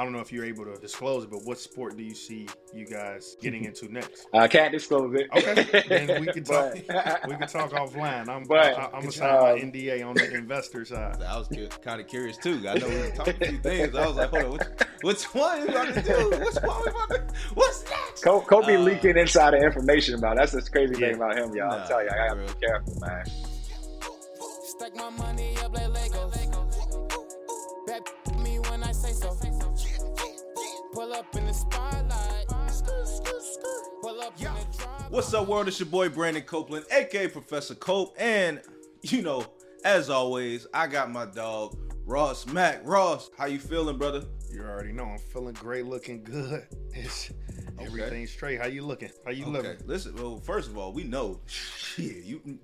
I don't know if you're able to disclose it, but what sport do you see you guys getting into next? I can't disclose it. Okay, then we can talk. But- we can talk offline. I'm, But, I, am gonna um, sign my NDA on the investor side. I was kind of curious too. I know we were talking a few things. I was like, hold on, which, which one we about to do? Which one we about to? What's next? Kobe, Kobe Uh, leaking insider information about. That's the crazy Yeah. thing about him, y'all. Nah, I'll tell you, I gotta bro. be careful, man. Stack my money What's up, world? It's your boy Brandon Copeland, aka Professor Cope, and you know, as always, I got my dog Ross Mac. Ross, how you feeling, brother? You already know I'm feeling great, looking good. It's everything straight. How you looking? How you Okay, living? listen. Well, first of all, we know, shit, you,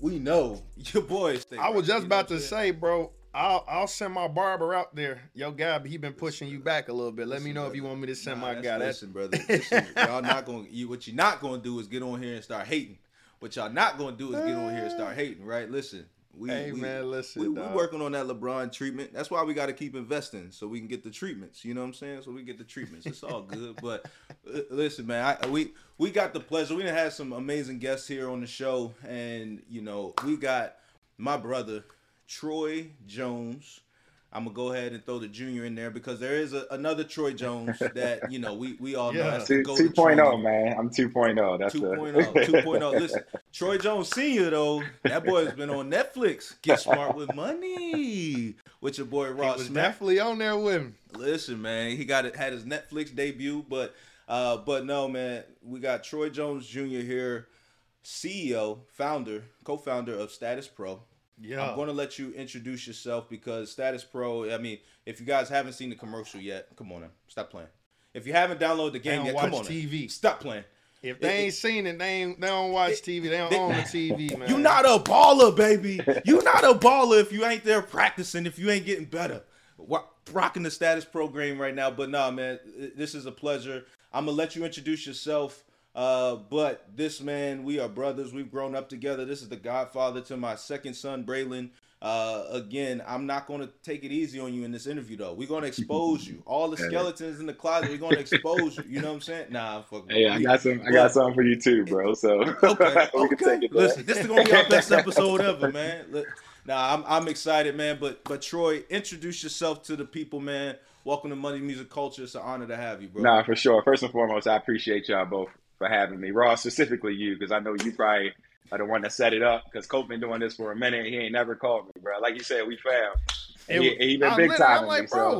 we know your boy. Stay I was right, just about to say, bro. I'll I'll send my barber out there. Yo, guy, he been pushing you back a little bit. Let me Listen, know if you want me to send Nah, my that's- guy. Listen, brother. Listen, y'all not gonna. You, what you're not gonna do is get on here and start hating. What y'all not gonna do is get on here and start hating, right? Listen, we, Hey, we, man, listen, we, we working on that LeBron treatment. That's why we got to keep investing so we can get the treatments. You know what I'm saying? So we get the treatments. It's all good. But uh, listen, man, I, we we got the pleasure. We had some amazing guests here on the show, and you know we got my brother Troy Jones. I'm gonna go ahead and throw the junior in there because there is a, another Troy Jones that you know we we all know Yeah. has to Two, go 2.0, man. I'm 2.0. That's 2.0, a 2.0. Listen, Troy Jones Senior though, that boy has been on Netflix. Get smart with money with your boy he Ross was Smith. definitely on there with him. Listen, man, he got it had his Netflix debut, but uh, but no, man, we got Troy Jones Jr. here, CEO, founder, co-founder of Status Pro. Yeah. I'm going to let you introduce yourself because Status Pro. I mean, if you guys haven't seen the commercial yet, come on now, stop playing. If you haven't downloaded the game yet, come on, now, TV. stop playing. If they It- ain't seen it, they ain't they don't watch TV. They don't they- own the TV, man. You not a baller, baby. You not a baller if you ain't there practicing. If you ain't getting better, rocking the status program right now. But nah, man, this is a pleasure. I'm gonna let you introduce yourself. Uh, but this man, we are brothers. We've grown up together. This is the godfather to my second son, Braylon. Uh, again, I'm not going to take it easy on you in this interview, though. We're going to expose you. All the skeletons in the closet, we're going to expose you. You know what I'm saying? Nah, I'm fucking. Hey, I got some. I got something for you too, bro. So okay, we can okay. take it there. Listen, this is gonna be our best episode ever, man. Look, Nah, I'm I'm excited, man. But but Troy, introduce yourself to the people, man. Welcome to Money Music Culture. It's an honor to have you, bro. Nah, for sure. First and foremost, I appreciate y'all both for having me. Ross, specifically you, because I know you probably are the one that set it up. Because Cope been doing this for a minute. He ain't never called me, bro. Like you said, we fam. And he, It- and he been I big time I'm like, me. bro.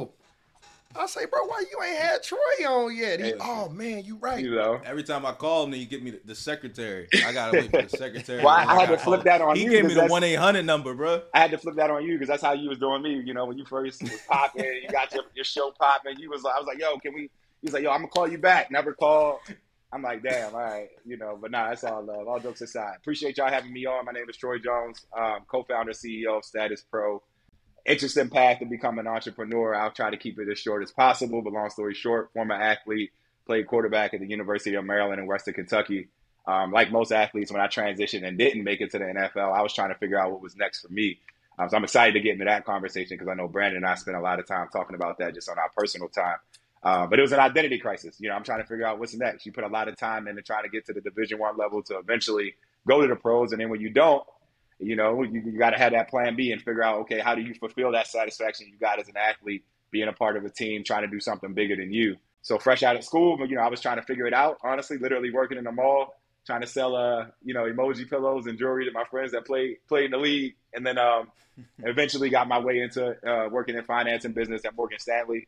So I say, bro, why you ain't had Troy on yet? He, oh man, you right. you know. Every time I call him, then you get me the, the secretary. I gotta wait for the secretary. Well, I- I had to flip call- that on He you, gave me the one eight hundred number, bro. I had to flip that on you because that's how you was doing me. You know, when you first was popping, you got your, your show popping. You was like, I was like, yo, can we? He was like, yo, I'm gonna call you back. Never call. I'm like, damn, all right, you know. But nah, that's all love. All jokes aside, appreciate y'all having me on. My name is Troy Jones, um, co-founder, CEO of Status Pro. Interesting path to become an entrepreneur. I'll try to keep it as short as possible. But long story short, former athlete, played quarterback at the University of Maryland in Western Kentucky. Um, like most athletes, when I transitioned and didn't make it to the NFL, I was trying to figure out what was next for me. Um, so I'm excited to get into that conversation because I know Brandon and I spent a lot of time talking about that just on our personal time. Uh, but it was an identity crisis. You know, I'm trying to figure out what's next. You put a lot of time into trying to get to the Division One level to eventually go to the pros, and then when you don't, you know, you, you got to have that plan B and figure out, okay, how do you fulfill that satisfaction you got as an athlete, being a part of a team, trying to do something bigger than you. So fresh out of school, but you know, I was trying to figure it out. Honestly, literally working in the mall, trying to sell, uh, you know, emoji pillows and jewelry to my friends that played played in the league, and then um, eventually got my way into uh, working in finance and business at Morgan Stanley,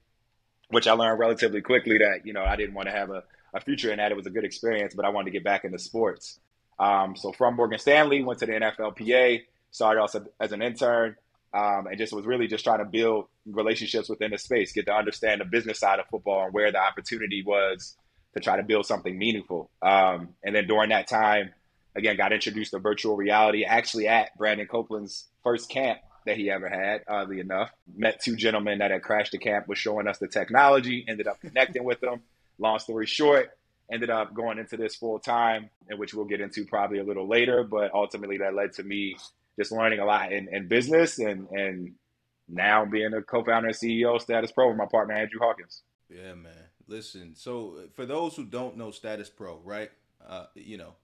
which I learned relatively quickly that you know I didn't want to have a, a future in that. It was a good experience, but I wanted to get back into sports. Um, so from Morgan Stanley, went to the NFLPA, started off as an intern, um, and just was really just trying to build relationships within the space, get to understand the business side of football and where the opportunity was to try to build something meaningful. Um, and then during that time, again, got introduced to virtual reality, actually at Brandon Copeland's first camp that he ever had, oddly enough. Met two gentlemen that had crashed the camp, was showing us the technology, ended up connecting with them. Long story short, ended up going into this full time, in which we'll get into probably a little later. But ultimately, that led to me just learning a lot in, in business and and now being a co-founder and CEO of Status Pro with my partner Andrew Hawkins. Yeah, man. Listen, so for those who don't know Status Pro, right? Uh, you know,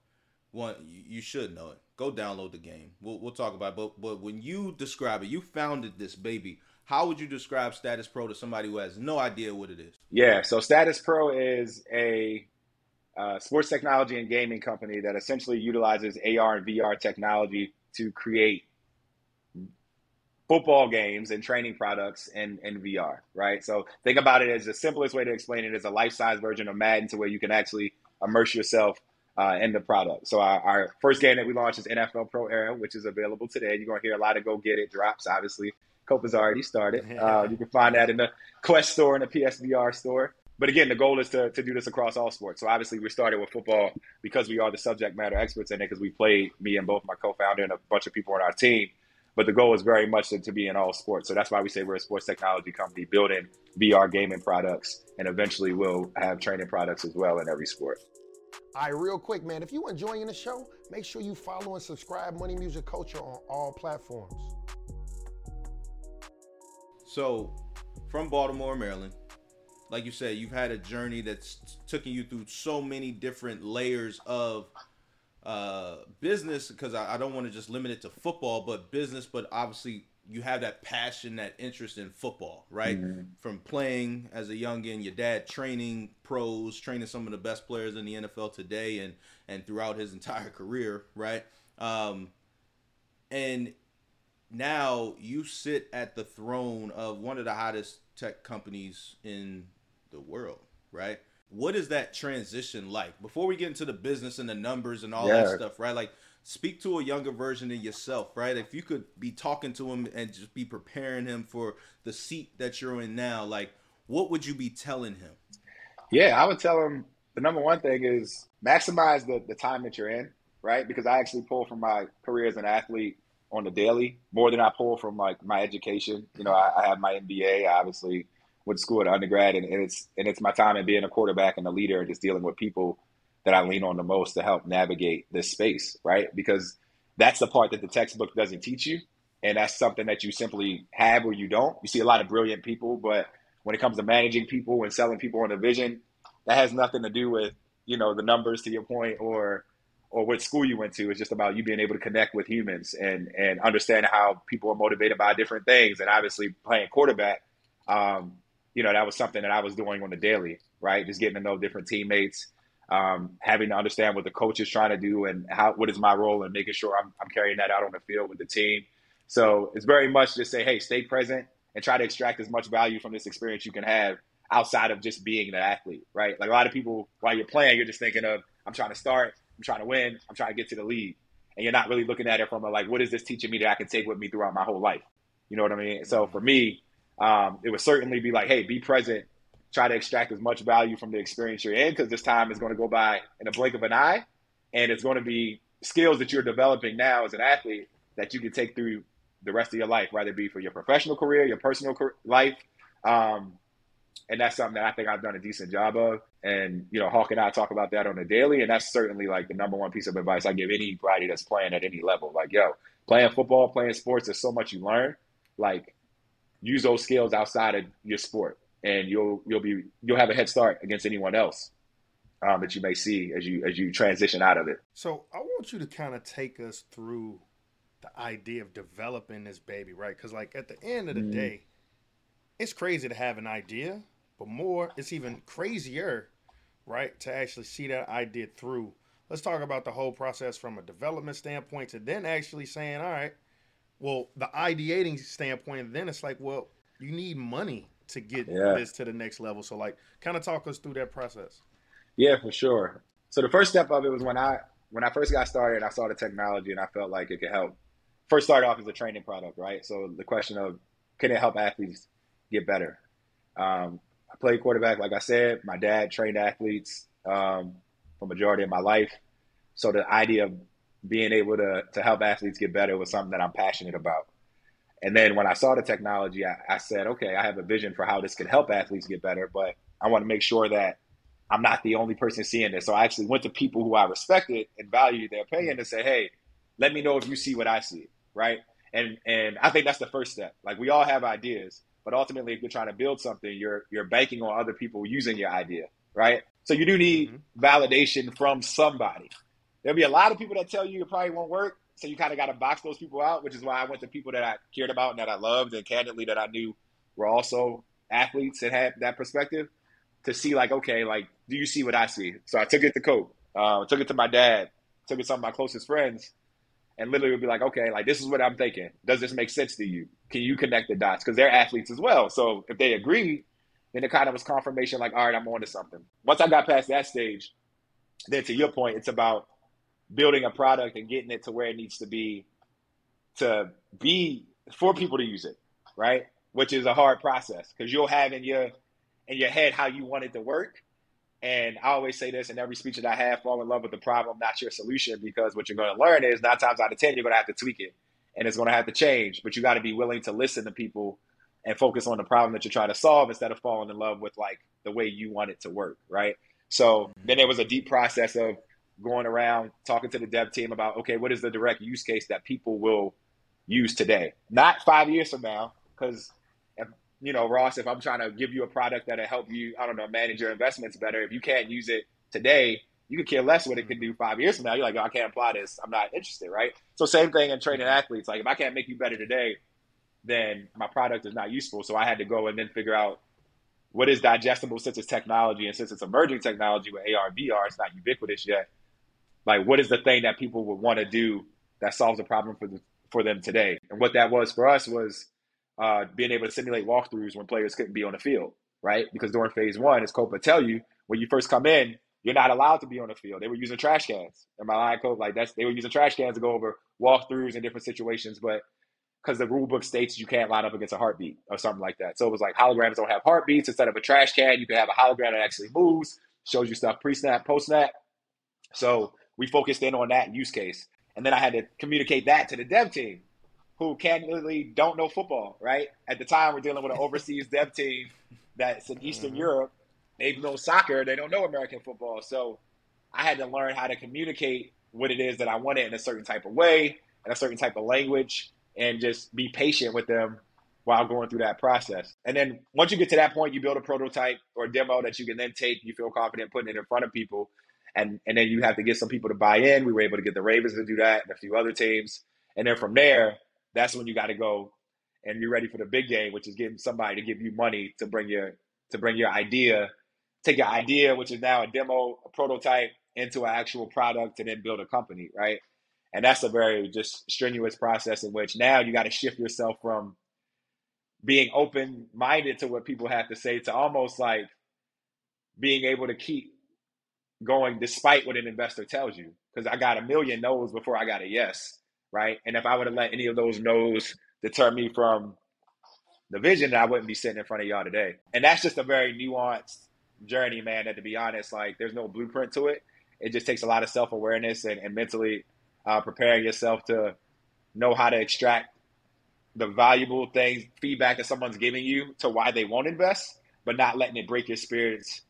one you should know it. Go download the game. We'll we'll talk about it. But but when you describe it, you founded this baby. How would you describe Status Pro to somebody who has no idea what it is? Yeah, so Status Pro is a uh, sports technology and gaming company that essentially utilizes AR and VR technology to create football games and training products in, in VR, right? So think about it as the simplest way to explain it is a life size version of Madden to where you can actually immerse yourself uh, in the product. So our, our, first game that we launched is NFL Pro Era, which is available today. You're going to hear a lot of go get it drops, obviously. Copa's already started. Uh, you can find that in the Quest store and the PSVR store. But again, the goal is to, to do this across all sports. So obviously, we started with football because we are the subject matter experts in it because we played, me and both my co founder and a bunch of people on our team. But the goal is very much to, to be in all sports. So that's why we say we're a sports technology company building VR gaming products, and eventually we'll have training products as well in every sport. All right, real quick, man. If you enjoying the show, make sure you follow and subscribe Money Music Culture on all platforms. So, from Baltimore, Maryland, like you said, you've had a journey that's taken you through so many different layers of uh, business because I, I, don't want to just limit it to football, but business. But obviously, you have that passion, that interest in football, right? Mm-hmm. From playing as a youngin, your dad training pros, training some of the best players in the NFL today, and and throughout his entire career, right? Um, and now you sit at the throne of one of the hottest tech companies in the world, right? what is that transition like before we get into the business and the numbers and all yeah. that stuff right like speak to a younger version of yourself right? If you could be talking to him and just be preparing him for the seat that you're in now like what would you be telling him? Yeah i would tell him the number one thing is maximize the, the time that you're in right? Because i actually pull from my career as an athlete on the daily more than i pull from like my education. You know i, I have my mba obviously went to school at undergrad, and, and it's and it's my time in being a quarterback and a leader, and just dealing with people that I lean on the most to help navigate this space, right? Because that's the part that the textbook doesn't teach you, and that's something that you simply have or you don't. You see a lot of brilliant people, but when it comes to managing people and selling people on a vision, that has nothing to do with you know the numbers to your point or or what school you went to. It's just about you being able to connect with humans and and understand how people are motivated by different things. And obviously, playing quarterback, um, you know, that was something that I was doing on the daily, right? Just getting to know different teammates, um, having to understand what the coach is trying to do and how what is my role and making sure I'm, I'm carrying that out on the field with the team. So it's very much just say, hey, stay present and try to extract as much value from this experience you can have outside of just being an athlete, right? Like a lot of people, while you're playing, you're just thinking of, I'm trying to start, I'm trying to win, I'm trying to get to the lead. And you're not really looking at it from a like, what is this teaching me that I can take with me throughout my whole life? You know what I mean? So for me, um, it would certainly be like, hey, be present, try to extract as much value from the experience you're in because this time is going to go by in a blink of an eye, and it's going to be skills that you're developing now as an athlete that you can take through the rest of your life, whether it be for your professional career, your personal life. Um, and that's something that I think I've done a decent job of. And you know, Hawk and I talk about that on a daily, and that's certainly like the number one piece of advice I give anybody that's playing at any level. Like, yo, playing football, playing sports, there's so much you learn. Like, use those skills outside of your sport, and you'll you'll be you'll have a head start against anyone else um, that you may see as you as you transition out of it. So I want you to kind of take us through the idea of developing this baby, right? Because like at the end of the mm-hmm. day, it's crazy to have an idea, but more, it's even crazier, right, to actually see that idea through. Let's talk about the whole process from a development standpoint to then actually saying, all right, well, the ideating standpoint, then it's like, well, you need money to get yeah. this to the next level. So, like, kind of talk us through that process. Yeah, for sure. So the first step of it was when I when I first got started, I saw the technology and I felt like it could help. First started off as a training product, right? So the question of can it help athletes get better? Um, I played quarterback, like I said. My dad trained athletes um, for majority of my life. So the idea of being able to to help athletes get better was something that I'm passionate about. And then when I saw the technology, I, I said, okay, I have a vision for how this could help athletes get better, but I want to make sure that I'm not the only person seeing this. So I actually went to people who I respected and valued their opinion and said, hey, let me know if you see what I see, right? And and I think that's the first step. Like we all have ideas, but ultimately, if you're trying to build something, you're you're banking on other people using your idea, right? So you do need mm-hmm. validation from somebody. There'll be a lot of people that tell you it probably won't work, so you kind of got to box those people out, which is why I went to people that I cared about and that I loved, and candidly that I knew were also athletes and had that perspective to see like, okay, like, do you see what I see? So I took it to Cope, uh, took it to my dad, took it to some of my closest friends, and literally would be like, okay, like this is what I'm thinking. Does this make sense to you? Can you connect the dots? Because they're athletes as well. So if they agree, then it kind of was confirmation like, all right, I'm on to something. Once I got past that stage, then to your point, it's about building a product and getting it to where it needs to be to be for people to use it, right? Which is a hard process because you'll have in your in your head how you want it to work. And I always say this in every speech that I have: fall in love with the problem, not your solution. Because what you're going to learn is nine times out of ten, you're going to have to tweak it, and it's going to have to change. But you got to be willing to listen to people and focus on the problem that you're trying to solve instead of falling in love with like the way you want it to work, right? So mm-hmm. then there was a deep process of going around talking to the dev team about okay, what is the direct use case that people will use today, not five years from now, because you know Ross, if I'm trying to give you a product that'll help you, I don't know, manage your investments better, if you can't use it today, you could care less what it can do five years from now. You're like, oh, I can't apply this. I'm not interested, right? So same thing in training mm-hmm. athletes. Like if I can't make you better today, then my product is not useful. So I had to go and then figure out what is digestible since it's technology and since it's emerging technology with AR VR, it's not ubiquitous yet. Like, what is the thing that people would want to do that solves a problem for the, for them today? And what that was for us was uh, being able to simulate walkthroughs when players couldn't be on the field, right? Because during phase one, as Copa tell you, when you first come in, you're not allowed to be on the field. They were using trash cans. And my line coach, like that's they were using trash cans to go over walkthroughs in different situations, but because the rule book states you can't line up against a heartbeat or something like that. So it was like holograms don't have heartbeats. Instead of a trash can, you can have a hologram that actually moves, shows you stuff pre snap, post snap. So we focused in on that use case. And then I had to communicate that to the dev team who candidly don't know football, right? At the time, we're dealing with an overseas dev team that's in Eastern mm-hmm. Europe. They know soccer, they don't know American football. So I had to learn how to communicate what it is that I wanted in a certain type of way, in a certain type of language, and just be patient with them while going through that process. And then once you get to that point, you build a prototype or a demo that you can then take, you feel confident putting it in front of people. And and then you have to get some people to buy in. We were able to get the Ravens to do that and a few other teams. And then from there, that's when you got to go and you're ready for the big game, which is getting somebody to give you money to bring your to bring your idea, take your idea, which is now a demo, a prototype, into an actual product, and then build a company, right? And that's a very just strenuous process in which now you got to shift yourself from being open minded to what people have to say to almost like being able to keep going despite what an investor tells you. Because I got a million no's before I got a yes, right? And if I would have let any of those no's deter me from the vision, I wouldn't be sitting in front of y'all today. And that's just a very nuanced journey, man. That to be honest, like there's no blueprint to it. It just takes a lot of self awareness and, and mentally uh, preparing yourself to know how to extract the valuable things, feedback that someone's giving you to why they won't invest, but not letting it break your spirits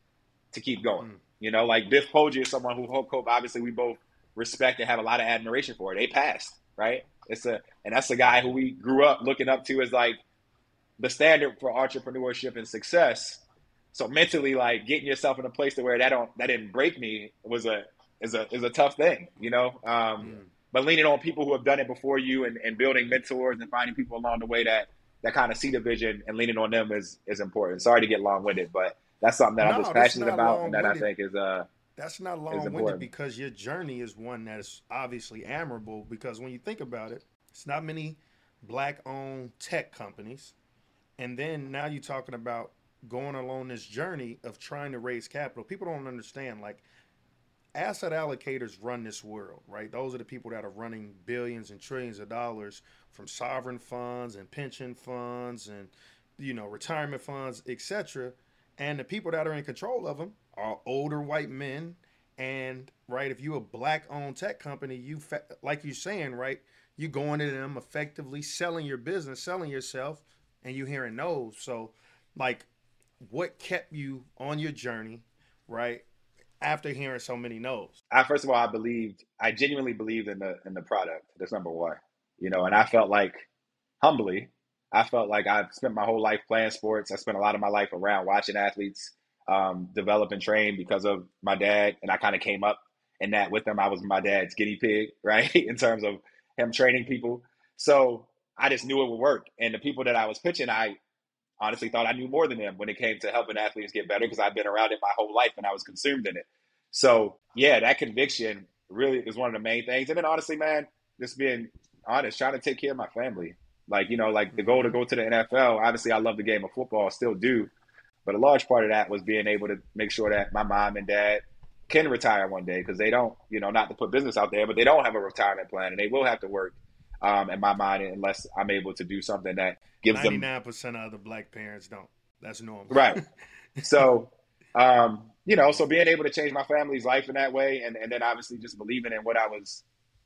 to keep going. Mm. You know, like Biff Poggi is someone who Hope Cope, obviously we both respect and have a lot of admiration for. They passed, right? It's a and that's the guy who we grew up looking up to as like the standard for entrepreneurship and success. So mentally, like getting yourself in a place to where that don't that didn't break me was a is a is a tough thing, you know. Um, mm. But leaning on people who have done it before you and, and building mentors and finding people along the way that that kind of see the vision and leaning on them is is important. Sorry to get long winded, but that's something that no, I'm just passionate about and that I think is uh that's not long winded because your journey is one that is obviously admirable because when you think about it, it's not many black owned tech companies. And then now you're talking about going along this journey of trying to raise capital. People don't understand like asset allocators run this world, right? Those are the people that are running billions and trillions of dollars from sovereign funds and pension funds and you know retirement funds, etc. And the people that are in control of them are older white men. And right, if you're a black-owned tech company, you fa- like you're saying, right, you're going to them effectively selling your business, selling yourself, and you hearing no. So, like, what kept you on your journey, right? after hearing so many no's? I first of all, I believed, I genuinely believed in the in the product. That's number one. You know, and I felt like humbly, I felt like I've spent my whole life playing sports. I spent a lot of my life around watching athletes um, develop and train because of my dad, and I kind of came up in that with him. I was my dad's guinea pig, right, in terms of him training people. So I just knew it would work, and the people that I was pitching, I honestly thought I knew more than them when it came to helping athletes get better because I've been around it my whole life and I was consumed in it. So yeah, that conviction really is one of the main things. And then honestly, man, just being honest, trying to take care of my family. Like, you know, like the goal to go to the NFL, obviously I love the game of football, still do. But a large part of that was being able to make sure that my mom and dad can retire one day because they don't, you know, not to put business out there, but they don't have a retirement plan and they will have to work um, in my mind unless I'm able to do something that gives 99% them. 99% of other black parents don't. That's normal. Right. so, um, you know, so being able to change my family's life in that way, and, and then obviously just believing in what I was,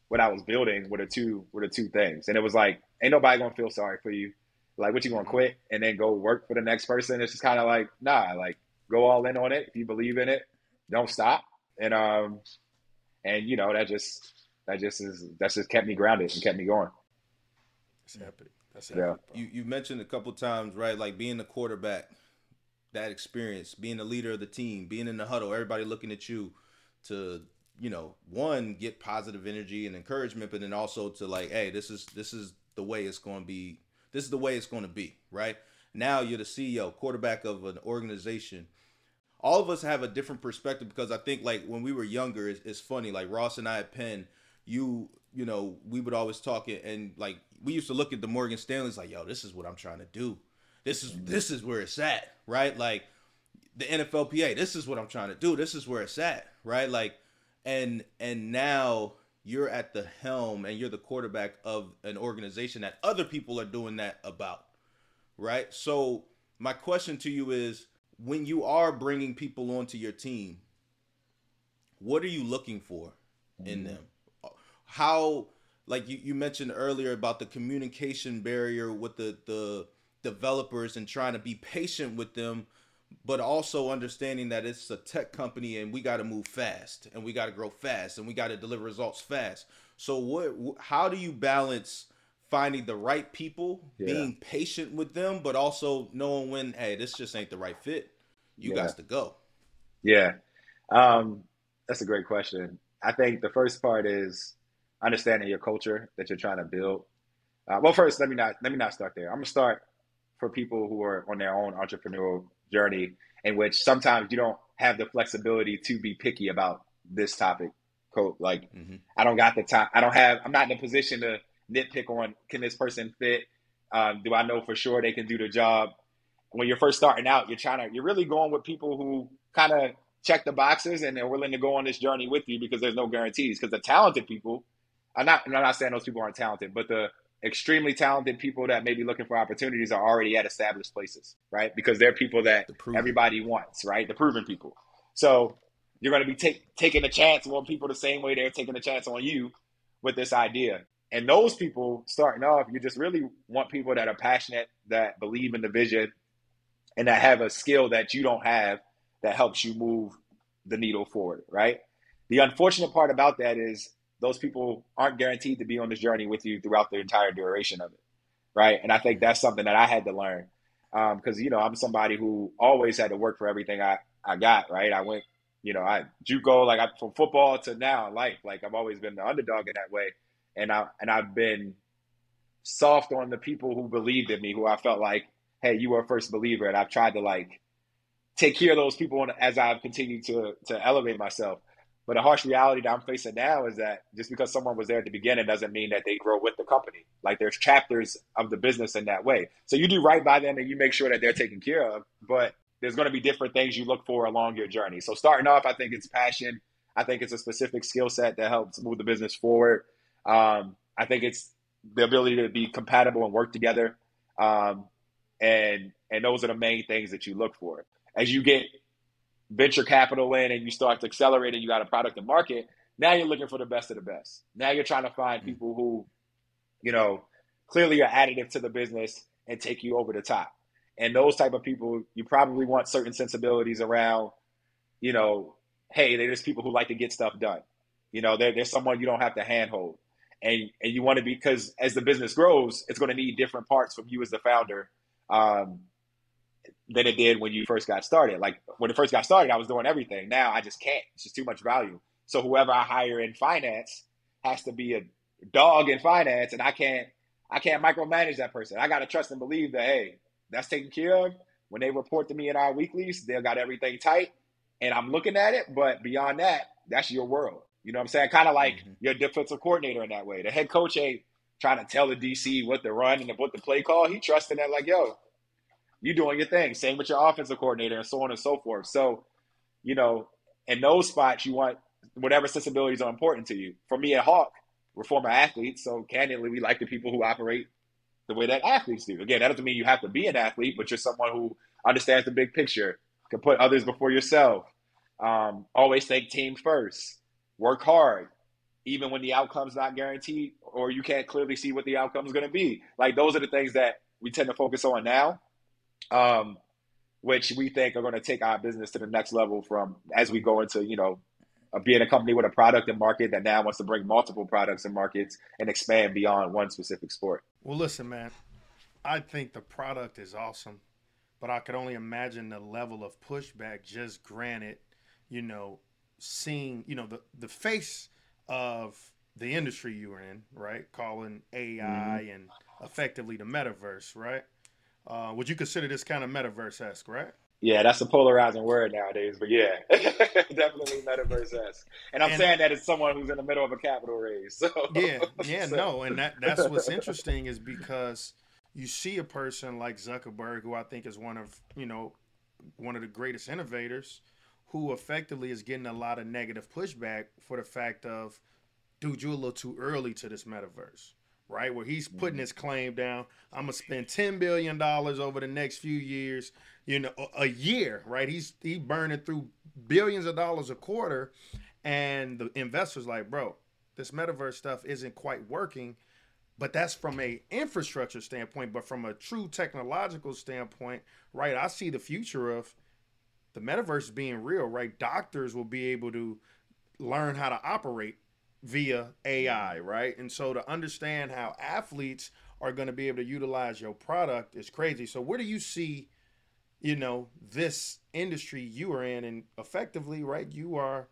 what I was building were the two were the two things. And it was like, ain't nobody gonna feel sorry for you. Like, what you gonna quit and then go work for the next person? It's just kind of like, nah, like go all in on it. If you believe in it, don't stop. And um, and you know that just that just is that's just kept me grounded and kept me going. That's epic. That's epic. Yeah. You you mentioned a couple times, right? Like being the quarterback, that experience, being the leader of the team, being in the huddle, everybody looking at you to you know one get positive energy and encouragement, but then also to like, hey, this is this is the way it's going to be. This is the way it's going to be, right? Now you're the CEO, quarterback of an organization all of us have a different perspective because I think like when we were younger, it's, it's, funny. Like Ross and I at Penn, you you know we would always talk it and like we used to look at the Morgan Stanley's like yo this is what I'm trying to do this is this is where it's at right like the NFLPA this is what I'm trying to do this is where it's at right like and and now you're at the helm and you're the quarterback of an organization that other people are doing that about right so my question to you is when you are bringing people onto your team what are you looking for in mm-hmm. them how like you, you mentioned earlier about the communication barrier with the the developers and trying to be patient with them but also understanding that it's a tech company and we got to move fast and we got to grow fast and we got to deliver results fast so what how do you balance finding the right people yeah. being patient with them but also knowing when hey this just ain't the right fit you yeah. got to go yeah um that's a great question i think the first part is understanding your culture that you're trying to build. Uh, well, first, let me not let me not start there. I'm gonna start for people who are on their own entrepreneurial journey, in which sometimes you don't have the flexibility to be picky about this topic. Like, mm-hmm. I don't got the time. I don't have. I'm not in a position to nitpick on can this person fit. Um, do I know for sure they can do the job? When you're first starting out, you're trying to. You're really going with people who kind of check the boxes and they're willing to go on this journey with you because there's no guarantees. Because the talented people I'm not, I'm not saying those people aren't talented, but the extremely talented people that may be looking for opportunities are already at established places, right? Because they're people that the everybody wants, right? The proven people. So you're going to be take, taking a chance on people the same way they're taking a chance on you with this idea. And those people starting off, you just really want people that are passionate, that believe in the vision, and that have a skill that you don't have that helps you move the needle forward, right? The unfortunate part about that is those people aren't guaranteed to be on this journey with you throughout the entire duration of it, right? And I think that's something that I had to learn because um, you know I'm somebody who always had to work for everything I I got, right? I went, you know, I JUCO like I, from football to now life, like I've always been the underdog in that way, and I and I've been soft on the people who believed in me, who I felt like, hey, you were a first believer, and I've tried to like take care of those people as I've continued to to elevate myself. But the harsh reality that I'm facing now is that just because someone was there at the beginning doesn't mean that they grow with the company. Like there's chapters of the business in that way. So you do right by them and you make sure that they're taken care of, but there's going to be different things you look for along your journey. So starting off, I think it's passion. I think it's a specific skill set that helps move the business forward. Um, I think it's the ability to be compatible and work together. Um, and and those are the main things that you look for. As you get venture capital in and you start to accelerate and you got a product to market, now you're looking for the best of the best. Now you're trying to find mm. people who, you know, clearly are additive to the business and take you over the top. And those type of people, you probably want certain sensibilities around, you know, hey, they're just people who like to get stuff done. You know, they're, they're someone you don't have to handhold. and and you want to be because as the business grows, it's going to need different parts from you as the founder. Um, than it did when you first got started. Like when it first got started, I was doing everything. Now I just can't. It's just too much value. So whoever I hire in finance has to be a dog in finance, and I can't I can't micromanage that person. I got to trust and believe that hey, that's taken care of. When they report to me in our weeklies, they've got everything tight, and I'm looking at it. But beyond that, that's your world. You know what I'm saying? Kind of like mm-hmm. your defensive coordinator in that way. The head coach ain't trying to tell the DC what to run and what the play call. He trusting that like, yo, you doing your thing. Same with your offensive coordinator and so on and so forth. So, you know, in those spots, you want whatever sensibilities are important to you. For me at Hawk, we're former athletes, so candidly, we like the people who operate the way that athletes do. Again, that doesn't mean you have to be an athlete, but you're someone who understands the big picture, can put others before yourself, um, always think team first, work hard, even when the outcome's not guaranteed or you can't clearly see what the outcome is going to be. Like those are the things that we tend to focus on now, um, which we think are going to take our business to the next level from as we go into you know being a company with a product and market that now wants to bring multiple products and markets and expand beyond one specific sport. Well, listen, man, I think the product is awesome, but I could only imagine the level of pushback just granted, you know, seeing, you know, the, the face of the industry you were in, right? Calling AI mm-hmm. and effectively the metaverse, right? Uh, would you consider this kind of metaverse esque, right? Yeah, that's a polarizing word nowadays, but yeah, definitely metaverse esque. And I'm and, saying that as someone who's in the middle of a capital raise. So yeah, yeah, so. no, and that that's what's interesting is because you see a person like Zuckerberg, who I think is one of you know one of the greatest innovators, who effectively is getting a lot of negative pushback for the fact of, dude, you're a little too early to this metaverse right? Where he's putting mm-hmm. his claim down. I'm gonna spend ten billion dollars over the next few years you know, a year, right? He's he burning through billions of dollars a quarter, and the investors like, bro, this metaverse stuff isn't quite working. But that's from a infrastructure standpoint. But from a true technological standpoint, right? I see the future of the metaverse being real, right? Doctors will be able to learn how to operate via AI, right? And so to understand how athletes are going to be able to utilize your product is crazy. So where do you see you know this industry you are in? And effectively right you are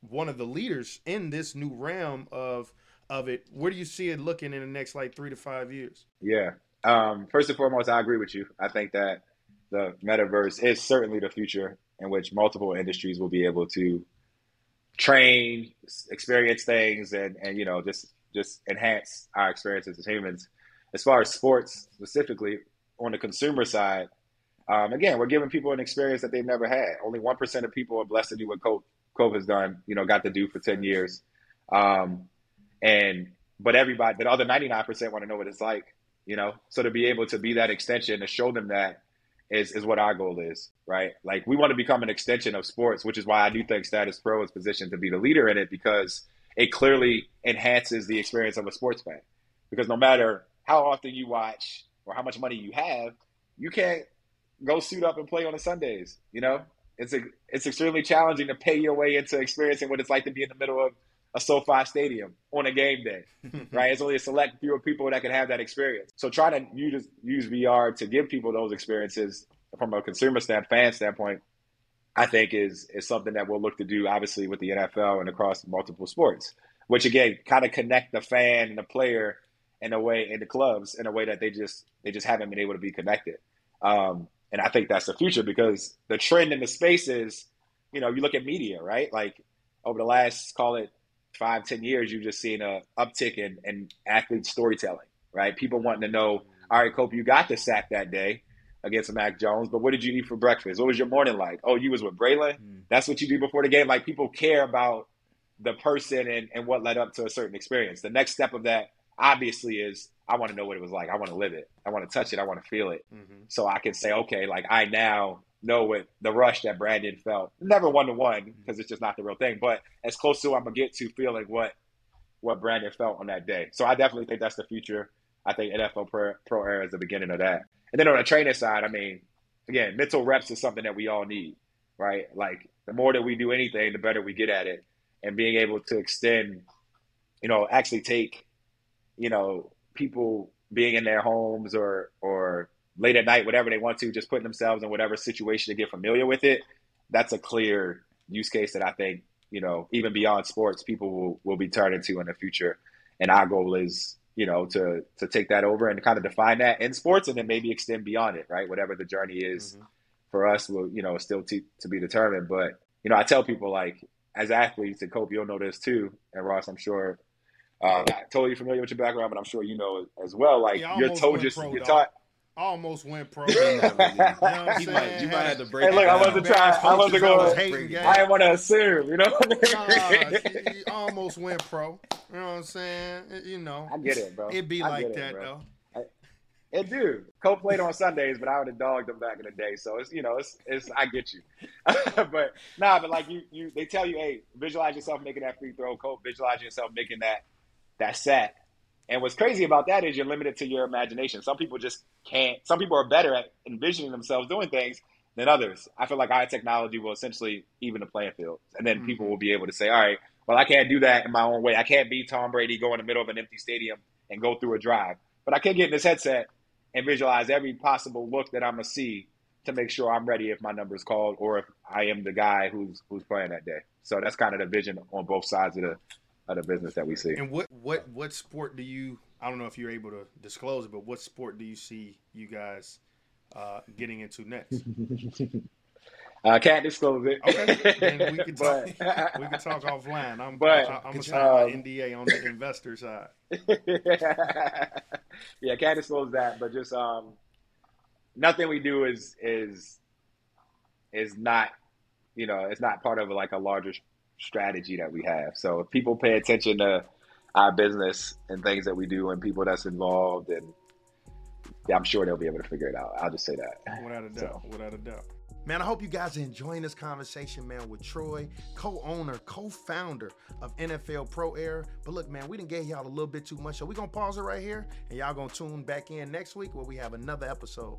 one of the leaders in this new realm of of it. Where do you see it looking in the next like three to five years? Yeah. Um, first and foremost i agree with you. I think that the metaverse is certainly the future in which multiple industries will be able to train experience things and and you know just just enhance our experiences as humans as far as sports specifically on the consumer side um, again, we're giving people an experience that they've never had. Only one percent of people are blessed to do what Cope, has done. You know, got to do for ten years, um, and but everybody, the other ninety nine percent want to know what it's like. You know, so to be able to be that extension to show them that is is what our goal is, right? Like we want to become an extension of sports, which is why I do think Status Pro is positioned to be the leader in it because it clearly enhances the experience of a sports fan. Because no matter how often you watch or how much money you have, you can't go suit up and play on the Sundays. You know, it's a, it's extremely challenging to pay your way into experiencing what it's like to be in the middle of a SoFi stadium on a game day, right? It's only a select few people that can have that experience. So trying to use use VR to give people those experiences from a consumer stand fan standpoint, I think is is something that we'll look to do obviously with the NFL and across multiple sports. Which again, kind of connect the fan and the player in a way in the clubs in a way that they just they just haven't been able to be connected. Um, and I think that's the future because the trend in the space is, you know, you look at media, right? Like over the last, call it five, ten years, you've just seen a uptick in, in athlete storytelling, right? People wanting to know, all right, Cope, you got the sack that day against Mac Jones, but what did you eat for breakfast? What was your morning like? Oh, you was with Braylon? Mm. That's what you do before the game. Like people care about the person and, and what led up to a certain experience. The next step of that obviously is I want to know what it was like. I want to live it. I want to touch it. I want to feel it. Mm-hmm. So I can say, okay, like I now know what the rush that Brandon felt. Never one to mm-hmm. one because it's just not the real thing, but as close to I'm gonna get to feeling what what Brandon felt on that day. So I definitely think that's the future. I think NFL Pro, Pro Era is the beginning of that. And then on the training side, I mean, again, mental reps is something that we all need, right? Like the more that we do anything, the better we get at it. And being able to extend, you know, actually take you know, people being in their homes or or late at night, whatever they want to, just putting themselves in whatever situation to get familiar with it. That's a clear use case that I think, you know, even beyond sports, people will, will be turning to in the future. And our goal is, you know, to to take that over and kind of define that in sports and then maybe extend beyond it, right? Whatever the journey is Mhm. for us will, you know, still to, to be determined. But, you know, I tell people like as athletes, and Cope, you'll know this too, and Ross, I'm sure uh, totally familiar with your background, but I'm sure you know as well. Like Yeah, you're told went just pro, you're taught. Almost went pro. You You know what I'm saying? might, you might have to break Hey, look, it I wasn't trying. I wasn't Coaches I was going. hating, Break it gang. I didn't want to assume, you know. Nah, he almost went pro. You know what I'm saying? You know, I get it, bro. it'd be I like get it, that bro. though. It do. Cope played on Sundays, but I would have dogged him back in the day. So it's you know it's it's I get you, but nah, but like you you they tell you, hey, visualize yourself making that free throw. Cope, visualize yourself making that that set. And what's crazy about that is you're limited to your imagination. Some people just can't. Some people are better at envisioning themselves doing things than others. I feel like our technology will essentially even the playing field, and then people mm-hmm. will be able to say, all right, well, I can't do that in my own way. I can't be Tom Brady, go in the middle of an empty stadium and go through a drive, but I can get in this headset and visualize every possible look that I'm gonna see to make sure I'm ready if my number is called or if I am the guy who's who's playing that day. So that's kind of the vision on both sides of the of the business that we see. And what what what sport do you? I don't know if you're able to disclose it, but what sport do you see you guys uh, getting into next? I can't disclose it. Okay, we can talk. but we can talk offline. I'm But, I, I'm gonna um, sign my NDA on the investor side. yeah, can't disclose that, but just um, nothing we do is is is not you know it's not part of like a larger strategy that we have. So if people pay attention to our business and things that we do and people that's involved, and I'm sure they'll be able to figure it out. I'll just say that. Without a doubt. Without a doubt. Man, I hope you guys are enjoying this conversation, man, with Troy, co-owner, co-founder of NFL Pro Era. But look, man, we didn't get y'all a little bit too much, so we're gonna pause it right here, and y'all gonna tune back in next week where we have another episode.